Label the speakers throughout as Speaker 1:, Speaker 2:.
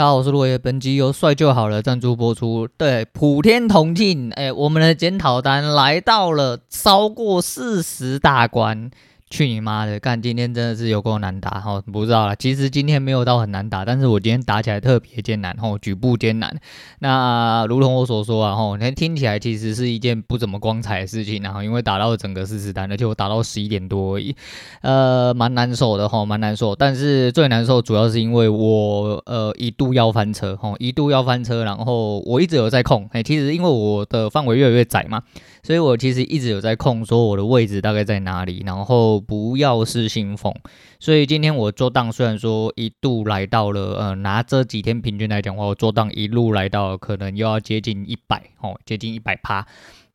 Speaker 1: 大家好，我是落叶，本集由帅就好了赞助播出。对，普天同庆，哎，我们的检讨单来到了超过四十大关。去你妈的！干，今天真的是有够难打哈，不知道啦。其实今天没有到很难打，但是我今天打起来特别艰难哈，举步艰难。那如同我所说啊吼，那听起来其实是一件不怎么光彩的事情，然后因为打到整个四十单，而且我打到十一点多而已，呃，蛮难受的哈，蛮难受。但是最难受主要是因为我呃一度要翻车哈，一度要翻车，然后我一直有在控。哎，其实因为我的范围越来越窄嘛，所以我其实一直有在控，说我的位置大概在哪里，然后。不要失心疯，所以今天我做档虽然说一度来到了，呃，拿这几天平均来讲话，我做档一路来到可能又要接近一百哦，接近一百趴，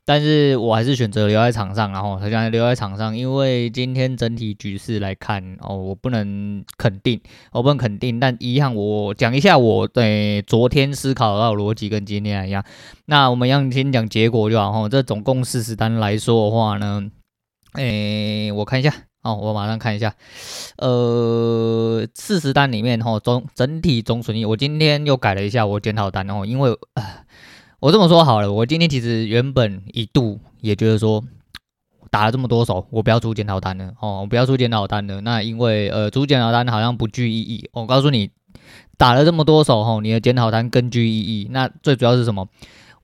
Speaker 1: 但是我还是选择留在场上，然后他讲留在场上，因为今天整体局势来看哦，我不能肯定，我不能肯定，但一样我讲一下我对昨天思考到逻辑跟今天一样，那我们要先讲结果就好哈，这总共四十单来说的话呢。诶，我看一下哦，我马上看一下。呃，四十单里面哈，总整体总损益，我今天又改了一下我检讨单哦，因为、我这么说好了，我今天其实原本一度也觉得说，打了这么多手，我不要出检讨单了哦，我不要出检讨单了。那因为呃，出检讨单好像不具意义。我告诉你，打了这么多手哈，你的检讨单更具意义。那最主要是什么？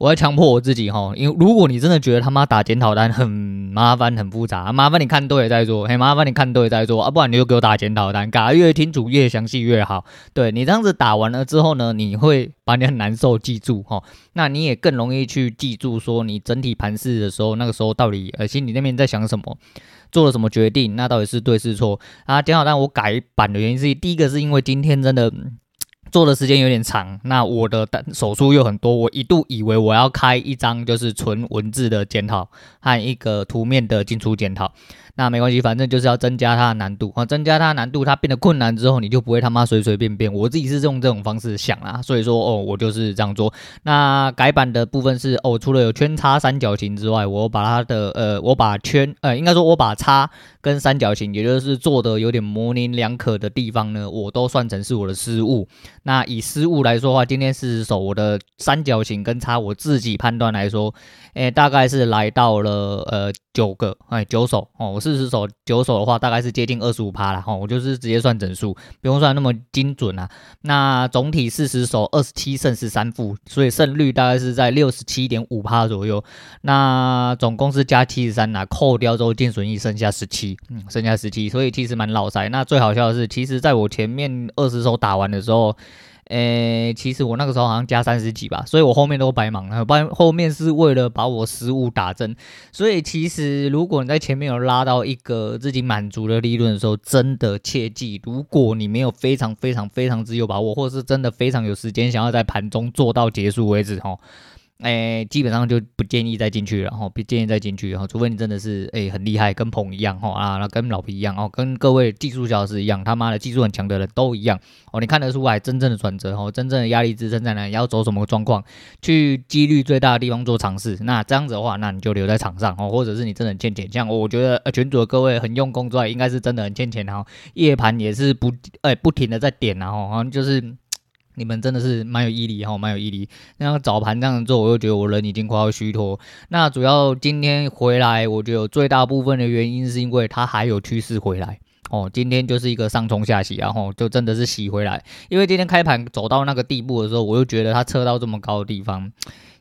Speaker 1: 我要强迫我自己哈，因为如果你真的觉得他妈打检讨单很麻烦、很复杂，麻烦你看对再做，嘿，麻烦你看对再做啊，不然你就给我打检讨单，打越清楚、越详细越好。对，你这样子打完了之后呢，你会把你很难受记住哈，那你也更容易去记住说你整体盘势的时候，那个时候到底呃心里那边在想什么，做了什么决定，那到底是对是错啊？检讨单我改版的原因是，第一个是因为今天真的。做的时间有点长，那我的手术又很多，我一度以为我要开一张就是纯文字的检讨和一个图面的进出检讨。那没关系，反正就是要增加它的难度啊，增加它的难度，它变得困难之后，你就不会他妈随随便便。我自己是用这种方式想啊，所以说哦，我就是这样做。那改版的部分是哦，除了有圈叉三角形之外，我把它的呃，我把圈呃，应该说我把叉跟三角形，也就是做的有点模棱两可的地方呢，我都算成是我的失误。那以失误来说的话，今天四十手我的三角形跟叉，我自己判断来说，诶，大概是来到了呃九个哎九手哦。我是四十手九手的话，大概是接近二十五趴了哈。我就是直接算整数，不用算那么精准啊。那总体四十手二十七胜十三负，所以胜率大概是在六十七点五趴左右。那总共是加七十三啊，扣掉之后净损益剩下十七，嗯，剩下十七，所以其实蛮老塞。那最好笑的是，其实在我前面二十手打完的时候。诶、其实我那个时候好像加三十几吧，所以我后面都白忙了。不然后面是为了把我失误打针。所以其实如果你在前面有拉到一个自己满足的利润的时候，真的切记，如果你没有非常非常非常之有把握，或者是真的非常有时间想要在盘中做到结束为止，吼。哎，基本上就不建议再进去了哈，不建议再进去哈，除非你真的是哎很厉害，跟鹏一样哈啊，那跟老皮一样哦，跟各位技术小时一样，他妈的技术很强的人都一样哦，你看得出来真正的转折哦，真正的压力支撑在哪里，要走什么状况，去几率最大的地方做尝试，那这样子的话，那你就留在场上哦，或者是你真的很欠钱，像我觉得呃群组的各位很用功之外，应该是真的很欠钱哈，夜盘也是不哎不停的在点然后好像就是。你们真的是蛮有毅力哈，蛮有毅力。那早盘这样做，我就觉得我人已经快要虚脱。那主要今天回来，我觉得最大部分的原因是因为它还有趋势回来哦。今天就是一个上冲下洗，然后就真的是洗回来。因为今天开盘走到那个地步的时候，我就觉得它测到这么高的地方，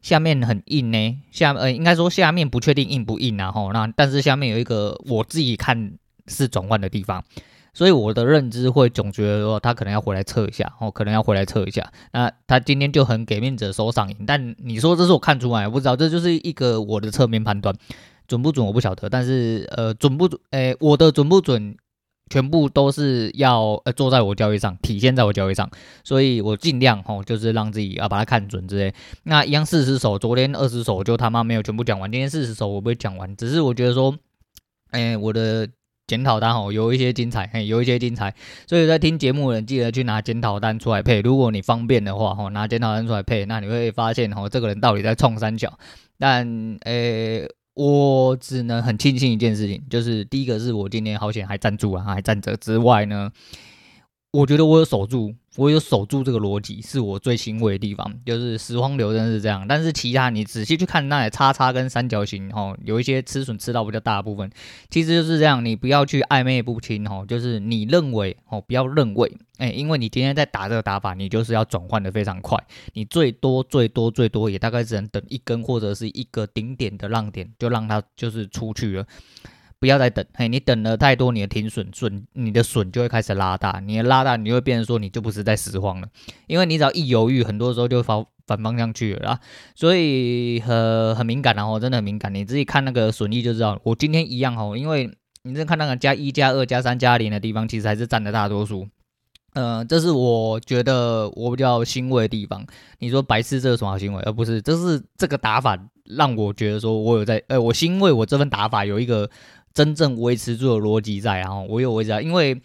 Speaker 1: 下面很硬呢。下呃，应该说下面不确定硬不硬然后那但是下面有一个我自己看是转换的地方。所以我的认知会总觉得说他可能要回来测一下，哦，可能要回来测一下。那他今天就很给面子收上影，但你说这是我看出来，我不知道，这就是一个我的侧面判断，准不准我不晓得。但是呃，准不准？诶，我的准不准，全部都是要呃坐在我交易上，体现在我交易上。所以我尽量哦，就是让自己啊把它看准之类。那一样四十手，昨天二十手就他妈没有全部讲完，今天四十手我不会讲完，只是我觉得说，诶，我的。检讨单哦，有一些精彩，嘿，有一些精彩，所以在听节目的人记得去拿检讨单出来配。如果你方便的话，哦，拿检讨单出来配，那你会发现，哦，这个人到底在冲三角。但，诶、我只能很庆幸一件事情，就是第一个是我今天好险还站住啊，还站着之外呢，我觉得我有守住，我有守住这个逻辑，是我最欣慰的地方。就是实荒流真的是这样，但是其他你仔细去看那叉叉跟三角形哦，有一些吃损吃到比较大的部分，其实就是这样。你不要去暧昧不清哦，就是你认为哦，不要认为哎，因为你今天在打这个打法，你就是要转换的非常快，你最多最多最多也大概只能等一根或者是一个顶点的浪点，就让它就是出去了。不要再等，嘿，你等了太多，你的停损损，你的损就会开始拉大，你的拉大，你就会变成说你就不是在拾荒了，因为你只要一犹豫，很多时候就会反反方向去了啦，所以很很敏感然后真的很敏感，你自己看那个损益就知道。我今天一样哦，因为你这看那个加一加二加三加零的地方，其实还是占了大多数，呃，这是我觉得我比较欣慰的地方。你说白痴这是什么好欣慰，而不是这是这个打法让我觉得说我有在，呃，我欣慰我这份打法有一个。真正维持住的逻辑在，然后我有维持在，因为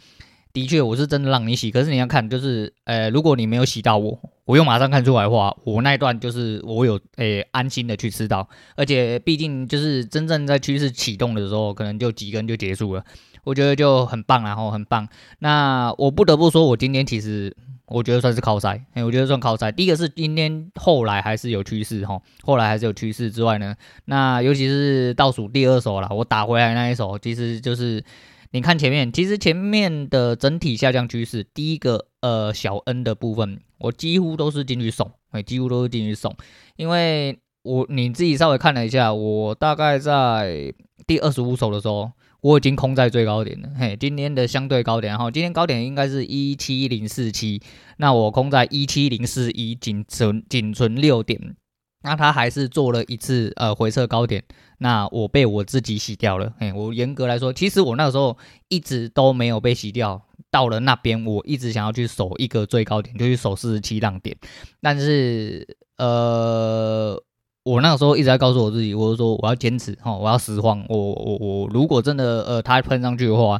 Speaker 1: 的确我是真的让你洗，可是你要看，就是呃，如果你没有洗到我，我又马上看出来的话，我那一段就是我有诶、安心的去吃到，而且毕竟就是真正在趋势启动的时候，可能就几根就结束了，我觉得就很棒，然后很棒。那我不得不说，我今天其实。我觉得算是靠赛，哎，我觉得算靠赛。第一个是今天后来还是有趋势哈，后来还是有趋势之外呢，那尤其是倒数第二手啦，我打回来那一手，其实就是你看前面，其实前面的整体下降趋势，第一个呃小 N 的部分，我几乎都是进去送，哎，几乎都是进去送，因为我你自己稍微看了一下，我大概在第二十五手的时候。我已经空在最高点了，嘿，今天的相对高点，哈，今天高点应该是一七零四七，那我空在一七零四一，仅存仅存六点，那它还是做了一次呃回撤高点，那我被我自己洗掉了，嘿，我严格来说，其实我那个时候一直都没有被洗掉，到了那边我一直想要去守一个最高点，就去守四十七浪点，但是呃。我那个时候一直在告诉我自己，我就说我要坚持哈，我要实况，我我我如果真的呃他喷上去的话，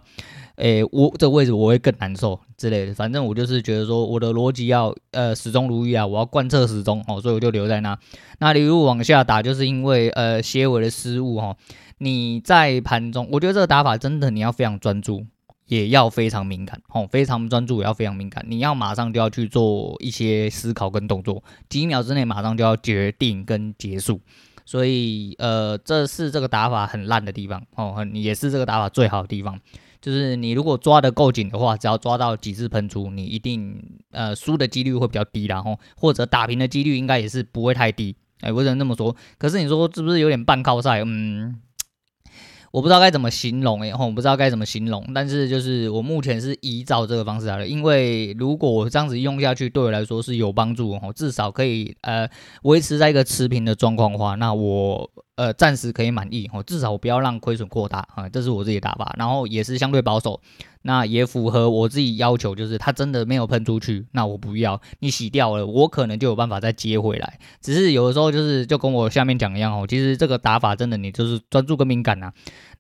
Speaker 1: 诶、我这个位置我会更难受之类的。反正我就是觉得说我的逻辑要呃始终如一啊，我要贯彻始终哦，所以我就留在那。那你如果往下打，就是因为呃些尾的失误哈。你在盘中，我觉得这个打法真的你要非常专注。也要非常敏感，哦，非常专注，也要非常敏感。你要马上就要去做一些思考跟动作，几秒之内马上就要决定跟结束。所以，呃，这是这个打法很烂的地方，哦，也是这个打法最好的地方。就是你如果抓得够紧的话，只要抓到几次喷出，你一定呃输的几率会比较低，然后或者打平的几率应该也是不会太低。哎，我只能这么说。可是你说是不是有点半靠赛？嗯。我不知道该怎么形容，诶，我不知道该怎么形容，但是就是我目前是依照这个方式来的，因为如果我这样子用下去，对我来说是有帮助，哦，至少可以呃维持在一个持平的状况的话，那我。呃，暂时可以满意哦，至少我不要让亏损扩大啊，这是我自己打法，然后也是相对保守，那也符合我自己要求，就是它真的没有喷出去，那我不要，你洗掉了，我可能就有办法再接回来。只是有的时候就是就跟我下面讲一样哦，其实这个打法真的你就是专注跟敏感呐，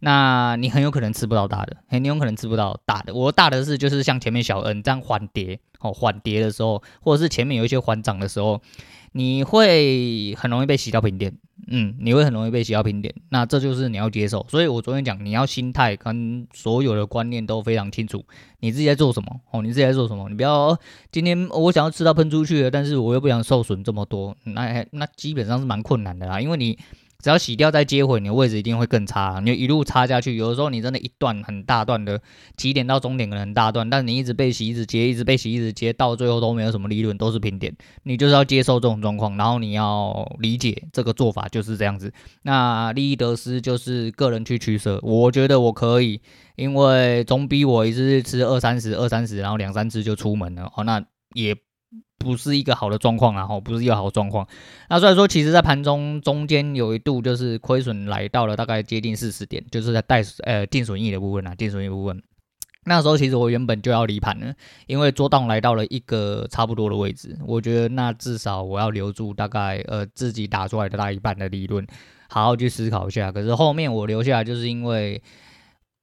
Speaker 1: 那你很有可能吃不到大的，嘿，你有可能吃不到大的。我大的是就是像前面小 N 这样缓跌哦，缓跌的时候，或者是前面有一些缓涨的时候。你会很容易被洗到平点，嗯，你会很容易被洗到平点，那这就是你要接受。所以我昨天讲，你要心态跟所有的观念都非常清楚，你自己在做什么哦，你自己在做什么，你不要今天我想要吃到喷出去了，但是我又不想受损这么多，那那基本上是蛮困难的啦，因为你。只要洗掉再接回，你的位置一定会更差。你就一路插下去，有的时候你真的一段很大段的起点到终点可能很大段，但你一直被洗，一直接，一直被洗，一直接，到最后都没有什么利润，都是平点。你就是要接受这种状况，然后你要理解这个做法就是这样子。那利益得失就是个人去取舍。我觉得我可以，因为总比我一次吃二三十、二三十，然后两三次就出门了。哦，那也。不是一个好的状况啊，吼，不是一个好状况。那所以说，其实，在盘中中间有一度就是亏损来到了大概接近四十点，就是在带呃净损益的部分啊，净损益部分。那时候其实我原本就要离盘了，因为做档来到了一个差不多的位置，我觉得那至少我要留住大概呃自己打出来的大一半的利润，好好去思考一下。可是后面我留下来就是因为。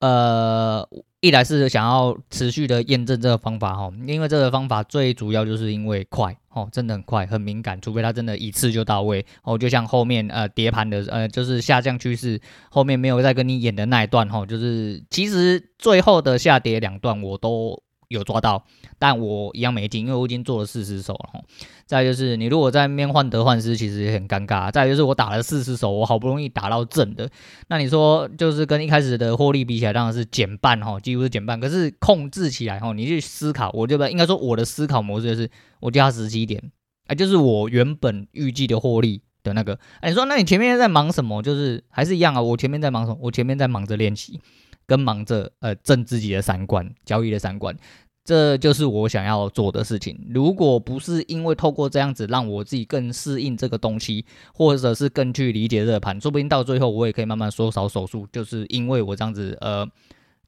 Speaker 1: 呃，一来是想要持续的验证这个方法哈，因为这个方法最主要就是因为快哦，真的很快，很敏感，除非它真的一次就到位哦，就像后面呃叠盘的呃就是下降趋势后面没有再跟你演的那一段哈，就是其实最后的下跌两段我都有抓到，但我一样没进，因为我已经做了四十手了。再就是你如果在面患得患失，其实也很尴尬。再就是我打了四十手，我好不容易打到正的，那你说就是跟一开始的获利比起来，当然是减半哈，几乎是减半。可是控制起来哈，你去思考，我觉得应该说我的思考模式就是我加十七点，哎，就是我原本预计的获利的那个。哎，你说那你前面在忙什么？就是还是一样啊，我前面在忙什么？我前面在忙着练习，跟忙着呃挣自己的三观，交易的三观。这就是我想要做的事情。如果不是因为透过这样子让我自己更适应这个东西，或者是更去理解这个盘，说不定到最后我也可以慢慢缩小手数。就是因为我这样子呃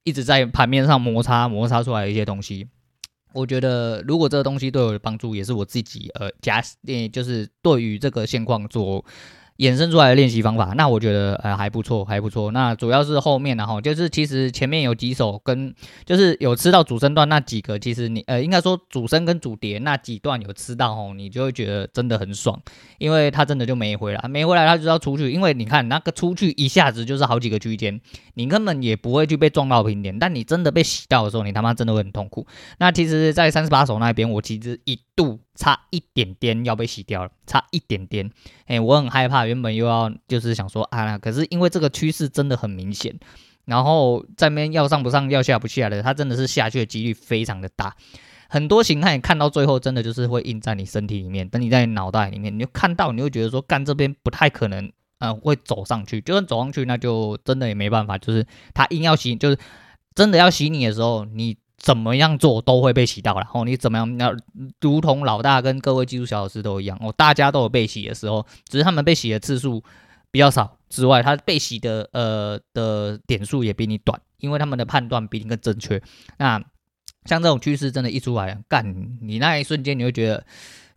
Speaker 1: 一直在盘面上摩擦摩擦出来一些东西，我觉得如果这个东西对我的帮助，也是我自己呃加，就是对于这个现况做。衍生出来的练习方法，那我觉得呃还不错，还不错。那主要是后面的哈，就是其实前面有几首跟就是有吃到主升段那几个，其实你呃应该说主升跟主跌那几段有吃到哦，你就会觉得真的很爽，因为他真的就没回来，没回来他就要出去，因为你看那个出去一下子就是好几个区间，你根本也不会去被撞到平点，但你真的被洗到的时候，你他妈真的会很痛苦。那其实，在三十八手那边，我其实一度。差一点点要被洗掉了，差一点点，哎、我很害怕，原本又要就是想说啊，可是因为这个趋势真的很明显，然后在那边要上不上，要下不下的，它真的是下去的几率非常的大，很多形态看到最后真的就是会印在你身体里面，等你在脑袋里面，你就看到，你会觉得说干这边不太可能，呃，会走上去，就算走上去，那就真的也没办法，就是他硬要洗，就是真的要洗你的时候，你。怎么样做都会被洗到了哦，你怎么样？那如同老大跟各位技术小老师都一样哦，大家都有被洗的时候，只是他们被洗的次数比较少之外，他被洗的呃的点数也比你短，因为他们的判断比你更正确。那像这种趋势真的，一出来干，你那一瞬间你会觉得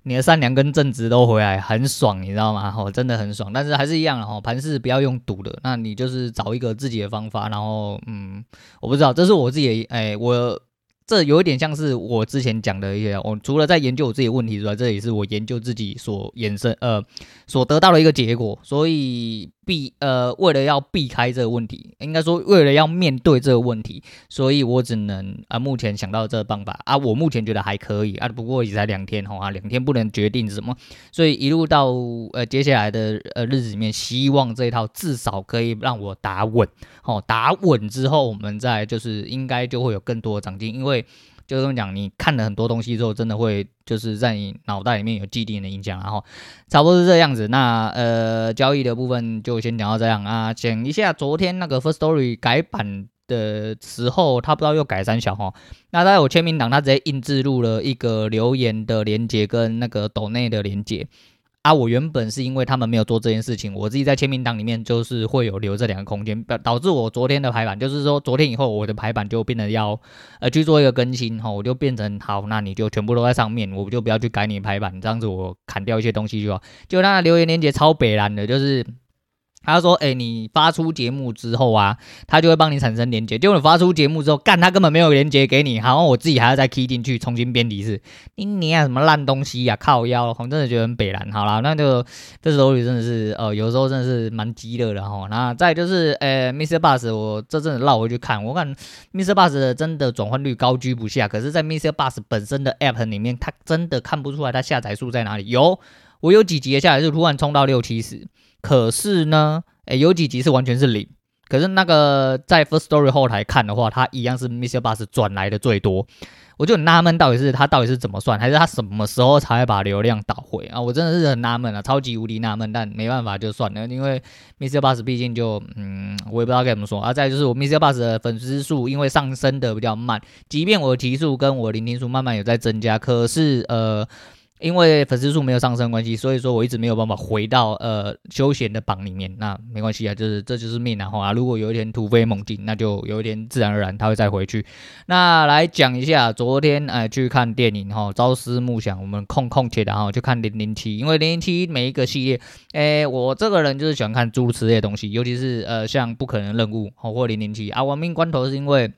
Speaker 1: 你的善良跟正直都回来，很爽，你知道吗？哦，真的很爽。但是还是一样哦，盘势不要用赌的，那你就是找一个自己的方法，然后嗯，我不知道，这是我自己哎，我。这有一点像是我之前讲的一些，我除了在研究我自己的问题之外，这也是我研究自己所衍生呃所得到的一个结果，所以。避呃，为了要避开这个问题，应该说为了要面对这个问题，所以我只能啊，目前想到这个办法啊，我目前觉得还可以啊，不过也才两天吼啊，两天不能决定什么，所以一路到呃接下来的呃日子里面，希望这一套至少可以让我打稳，好，打稳之后，我们再就是应该就会有更多的长进，因为。就这么讲，你看了很多东西之后，真的会就是在你脑袋里面有既定的印象，然后差不多是这样子。那呃，交易的部分就先讲到这样啊。讲一下昨天那个 First Story 改版的时候，他不知道又改三小哈。那在我签名档，他直接印制入了一个留言的连接跟那个抖内的连接。啊，我原本是因为他们没有做这件事情，我自己在签名档里面就是会有留这两个空间，导致我昨天的排版，就是说昨天以后我的排版就变得要呃去做一个更新哈，我就变成好，那你就全部都在上面，我就不要去改你排版，这样子我砍掉一些东西就好。就那留言链接超北蓝的，就是。他说：“哎、你发出节目之后啊，他就会帮你产生连接。结果你发出节目之后，干他根本没有连接给你，好像我自己还要再 key 进去重新编辑一次。你你啊，什么烂东西呀、啊，靠腰，我真的觉得很北蓝。好了，那就这手里真的是，呃，有时候真的是蛮激烈的哈。那再就是，呃，Mr. Bus，我这阵子绕回去看，我看 Mr. Bus 真的转换率高居不下。可是，在 Mr. Bus 本身的 App 里面，它真的看不出来它下载数在哪里。有，我有几集下来是突然冲到六七十。”可是呢，诶，有几集是完全是零。可是那个在 first story 后台看的话，它一样是 MrBus 转来的最多。我就很纳闷，到底是他到底是怎么算，还是他什么时候才会把流量导回啊？我真的是很纳闷啊，超级无敌纳闷。但没办法，就算了，因为 MrBus 毕竟就嗯，我也不知道该怎么说啊。再就是我 MrBus 的粉丝数因为上升的比较慢，即便我的集数跟我的聆听数慢慢有在增加，可是呃。因为粉丝数没有上升关系，所以说我一直没有办法回到呃休闲的榜里面。那没关系啊，就是这就是命然后啊，如果有一天突飞猛进，那就有一天自然而然他会再回去。那来讲一下昨天呃去看电影哈，朝思暮想，我们空空切的哈，去看零零七，因为零零七每一个系列，诶，我这个人就是喜欢看诸如此类的东西，尤其是呃像不可能任务或零零七啊，亡命关头是因为。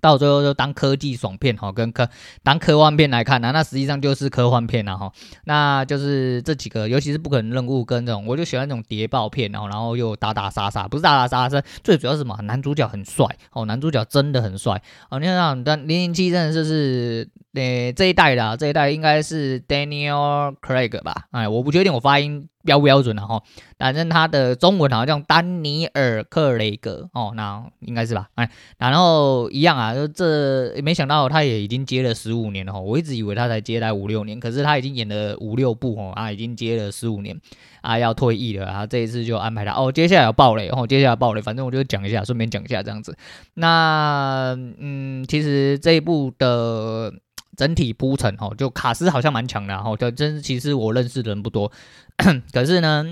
Speaker 1: 到最后就当科技爽片哈，跟科当科幻片来看呢，那实际上就是科幻片了哈。那就是这几个，尤其是不可能任务跟这种，我就喜欢这种谍报片，然后然后又打打杀杀，不是打打杀杀，最主要是什么？男主角很帅哦，男主角真的很帅哦。你看，但零零七真的就是呃这一代的，这一代应该是 Daniel Craig 吧？哎，我不确定我发音。标不标准了哈，反正他的中文好像叫丹尼尔克雷格哦，那应该是吧？哎，然后一样啊，就这没想到他也已经接了十五年了哈，我一直以为他才接待五六年，可是他已经演了五六部哦，啊，已经接了十五年啊，要退役了啊，这一次就安排他哦，接下来要爆雷哦，接下来爆雷，反正我就讲一下，顺便讲一下这样子。那嗯，其实这一部的。整体铺陈哦，就卡斯好像蛮强的哈，就真其实我认识的人不多，可是呢，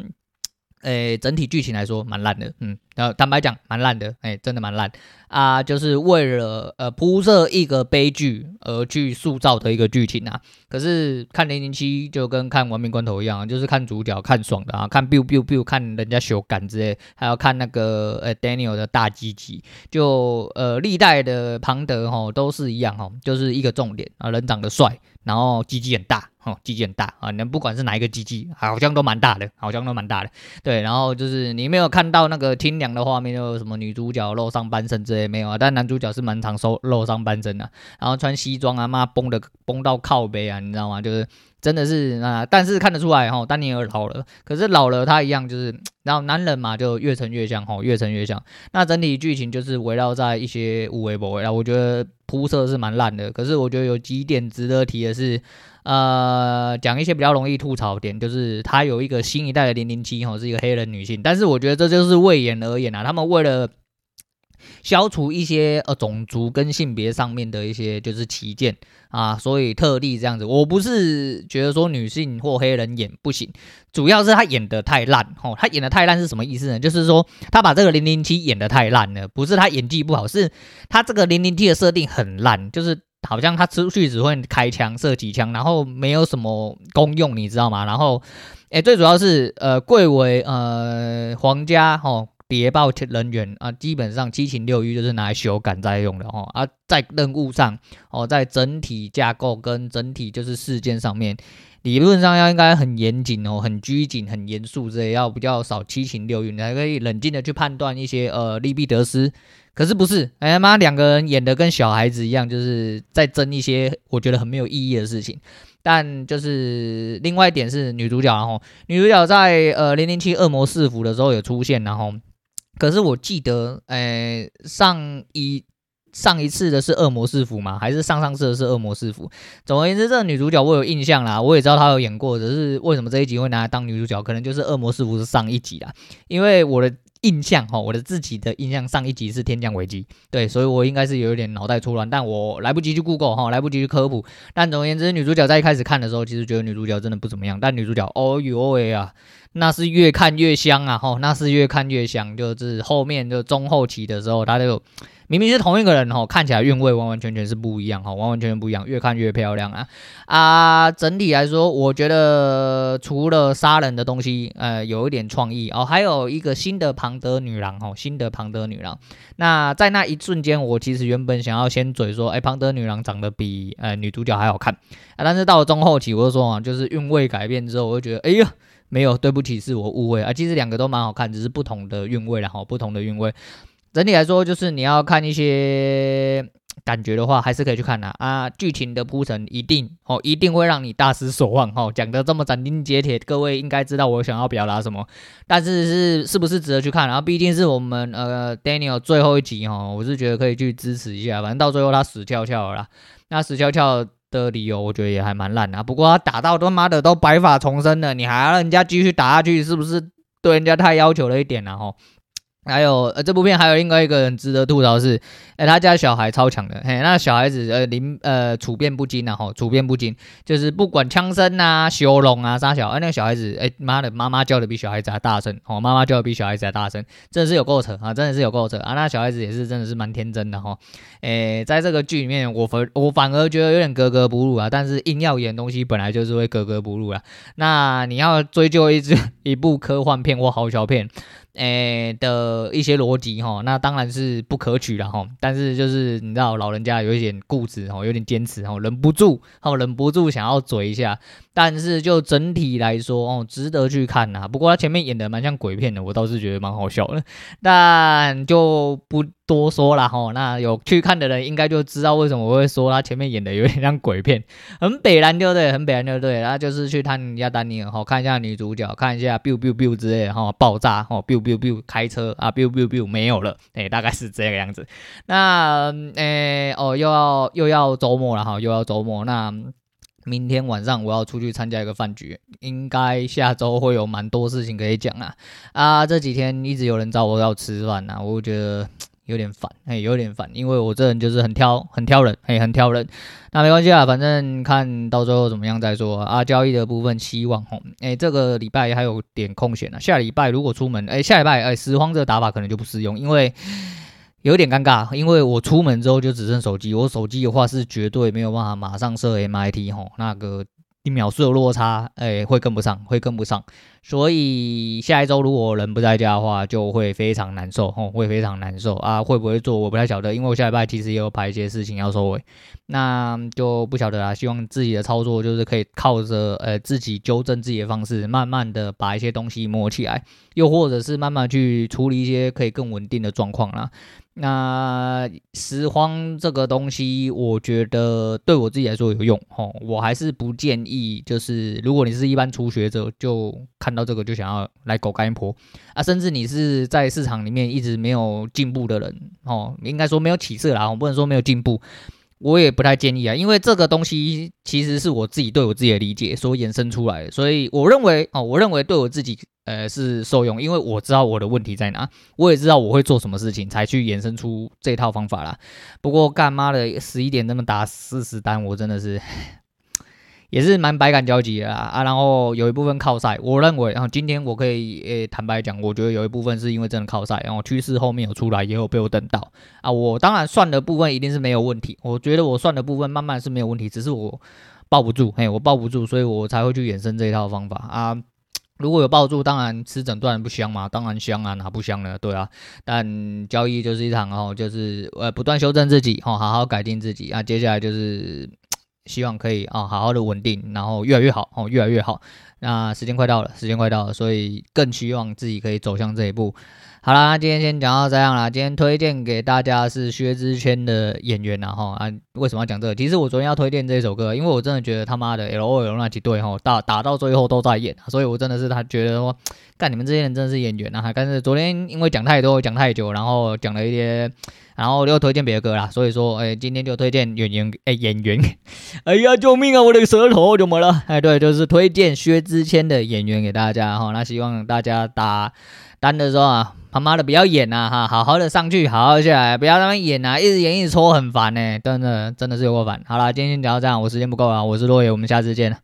Speaker 1: 诶、整体剧情来说蛮烂的，嗯。然后坦白讲，蛮烂的，哎，真的蛮烂啊！就是为了呃铺设一个悲剧而去塑造的一个剧情啊。可是看零零七就跟看亡命关头一样，就是看主角看爽的啊，看 biu biu biu，看人家修改之类，还要看那个呃 Daniel 的大鸡鸡，就呃历代的庞德哈都是一样哈，就是一个重点啊，人长得帅，然后鸡鸡很大，哦，鸡鸡很大啊，你不管是哪一个鸡鸡，好像都蛮大的，好像都蛮大的，对，然后就是你没有看到那个听。的画面就什么女主角露上半身之类没有啊？但男主角是蛮常收露上半身的，然后穿西装啊，妈绷的绷到靠背啊，你知道吗？就是真的是啊，但是看得出来哈，丹尼尔老了，可是老了他一样就是，然后男人嘛就越陈越像哈，越陈越像。那整体剧情就是围绕在一些无为不为啊，我觉得肤色是蛮烂的，可是我觉得有几点值得提的是。呃，讲一些比较容易吐槽点，就是他有一个新一代的零零七，哦，是一个黑人女性，但是我觉得这就是为演而演啊，他们为了消除一些呃种族跟性别上面的一些就是歧见啊，所以特地这样子。我不是觉得说女性或黑人演不行，主要是他演得太烂，哦，他演得太烂是什么意思呢？就是说他把这个零零七演得太烂了，不是他演技不好，是他这个零零七的设定很烂，就是。好像他出去只会开枪射几枪，然后没有什么功用，你知道吗？然后，诶，最主要是呃，贵为呃皇家吼谍报人员啊，基本上七情六欲就是拿来修改在用的哦。啊，在任务上哦，在整体架构跟整体就是事件上面，理论上要应该很严谨哦，很拘谨、很严肃之类，要比较少七情六欲，你才可以冷静的去判断一些呃利弊得失。可是不是，哎呀妈，两个人演的跟小孩子一样，就是在争一些我觉得很没有意义的事情。但就是另外一点是女主角，然后女主角在呃零零七恶魔四伏的时候有出现，然后可是我记得，哎，上一上一次的是恶魔师傅吗？还是上上次的是恶魔师傅？总而言之，这个女主角我有印象啦，我也知道她有演过，只是为什么这一集会拿来当女主角？可能就是恶魔师傅是上一集啦，因为我的。印象哈，我的自己的印象，上一集是天降危机，对，所以我应该是有一点脑袋出乱，但我来不及去 Google 哈，来不及去科普。但总而言之，女主角在一开始看的时候，其实觉得女主角真的不怎么样，但女主角，哦呦喂啊，那是越看越香啊，哈，那是越看越香，就是后面就中后期的时候，她就。明明是同一个人哈，看起来韵味完完全全是不一样哈，完完全全不一样，越看越漂亮啊啊！整体来说，我觉得除了杀人的东西，呃，有一点创意哦，还有一个新的庞德女郎哦，新的庞德女郎。那在那一瞬间，我其实原本想要先嘴说，哎，庞德女郎长得比呃女主角还好看啊，但是到了中后期，我就说啊，就是韵味改变之后，我就觉得，哎呀，没有，对不起，是我误会啊，其实两个都蛮好看，只是不同的韵味，然后不同的韵味。整体来说，就是你要看一些 感觉的话，还是可以去看的啊，啊。剧情的铺陈一定哦，一定会让你大失所望哦。讲得这么斩钉截铁，各位应该知道我想要表达什么。但是是是不是值得去看？然后毕竟是我们呃 Daniel 最后一集哦，我是觉得可以去支持一下。反正到最后他死翘翘了啦，那死翘翘的理由我觉得也还蛮烂啊。不过他打到他妈的都白发重生了，你还要让人家继续打下去，是不是对人家太要求了一点了吼？还有呃，这部片还有另外一个人值得吐槽是，哎，他家小孩超强的，嘿，那小孩子呃灵呃处变不惊啊，吼，处变不惊，就是不管枪声啊、修容啊、杀小，哎，那个小孩子，哎妈的，妈妈叫的比小孩子还大声，哦，妈妈叫的比小孩子还大声，真的是有够扯啊，真的是有够扯啊，那小孩子也是真的是蛮天真的哈，哎，在这个剧里面，我反我反而觉得有点格格不入啊，但是硬要演东西，本来就是会格格不入啊，那你要追究一只 一部科幻片或好小片。诶的一些逻辑哈，那当然是不可取了哈。但是就是你知道老人家有一点固执哈，有点坚持哈，忍不住哈，忍不住想要嘴一下。但是就整体来说哦，值得去看呐。不过他前面演的蛮像鬼片的，我倒是觉得蛮好笑的。但就不多说了哈。那有去看的人应该就知道为什么我会说他前面演的有点像鬼片，很北蓝就对，很北蓝就对。然后就是去探一下丹尼尔哈，看一下女主角，看一下 biu biu biu 之类的哈，爆炸哈，biu biu biu 开车啊，biu biu biu 没有了，哎，大概是这个样子。那诶哦，又要又要周末了哈，又要周末那。明天晚上我要出去参加一个饭局，应该下周会有蛮多事情可以讲啊啊！这几天一直有人找我要吃饭啊，我觉得有点烦，哎，有点烦，因为我这人就是很挑，很挑人，哎，很挑人。那没关系啊，反正看到最后怎么样再说啊。交易的部分希望吼，哎，这个礼拜还有点空闲啊。下礼拜如果出门，哎，下礼拜哎，拾荒这个打法可能就不适用，因为。有点尴尬，因为我出门之后就只剩手机，我手机的话是绝对没有办法马上设 MIT 吼，那个一秒数的落差，哎，会跟不上，会跟不上，所以下一周如果人不在家的话，就会非常难受吼，会非常难受啊，会不会做我不太晓得，因为我下礼拜其实也有排一些事情要收尾，那就不晓得啦，希望自己的操作就是可以靠着呃自己纠正自己的方式，慢慢的把一些东西摸起来，又或者是慢慢去处理一些可以更稳定的状况啦。那拾荒这个东西，我觉得对我自己来说有用吼，我还是不建议，就是如果你是一般初学者，就看到这个就想要来狗干一波啊，甚至你是在市场里面一直没有进步的人哦，应该说没有起色啦，我不能说没有进步。我也不太建议啊，因为这个东西其实是我自己对我自己的理解所衍生出来的，所以我认为哦，我认为对我自己呃是受用，因为我知道我的问题在哪，我也知道我会做什么事情才去衍生出这套方法啦。不过干妈的十一点那么打四十单，我真的是。也是蛮百感交集的啊，然后有一部分靠赛，我认为，然后今天我可以诶、坦白讲，我觉得有一部分是因为真的靠赛，然后趋势后面有出来，也有被我等到啊。我当然算的部分一定是没有问题，我觉得我算的部分慢慢是没有问题，只是我抱不住，嘿，我抱不住，所以我才会去衍生这一套方法啊。如果有抱住，当然吃整段不香嘛，当然香啊，哪不香呢？对啊，但交易就是一场哦，就是呃不断修正自己，哦，好好改进自己啊。接下来就是。希望可以啊、好好的稳定，然后越来越好哦，越来越好。那时间快到了，时间快到了，所以更希望自己可以走向这一步。好啦，今天先讲到这样啦。今天推荐给大家是薛之谦的演员呐，哈啊，为什么要讲这个？其实我昨天要推荐这首歌，因为我真的觉得他妈的 L.O.L 那几队哈打打到最后都在演，所以我真的是他觉得说，干你们这些人真的是演员啊！但是昨天因为讲太多，讲太久，然后讲了一些，然后又推荐别的歌啦，所以说，哎，今天就推荐演员，哎，演员，哎呀，救命啊！我的舌头怎么了？哎，对，就是推荐薛之之前的演员给大家哈。那希望大家打单的时候啊。他妈的，不要演呐哈，好好的上去，好好的下来，不要那么演呐，一直演一直搓，很烦呢，真的真的是有够烦。好了，今天先讲到这样，我时间不够了，我是落叶，我们下次见了。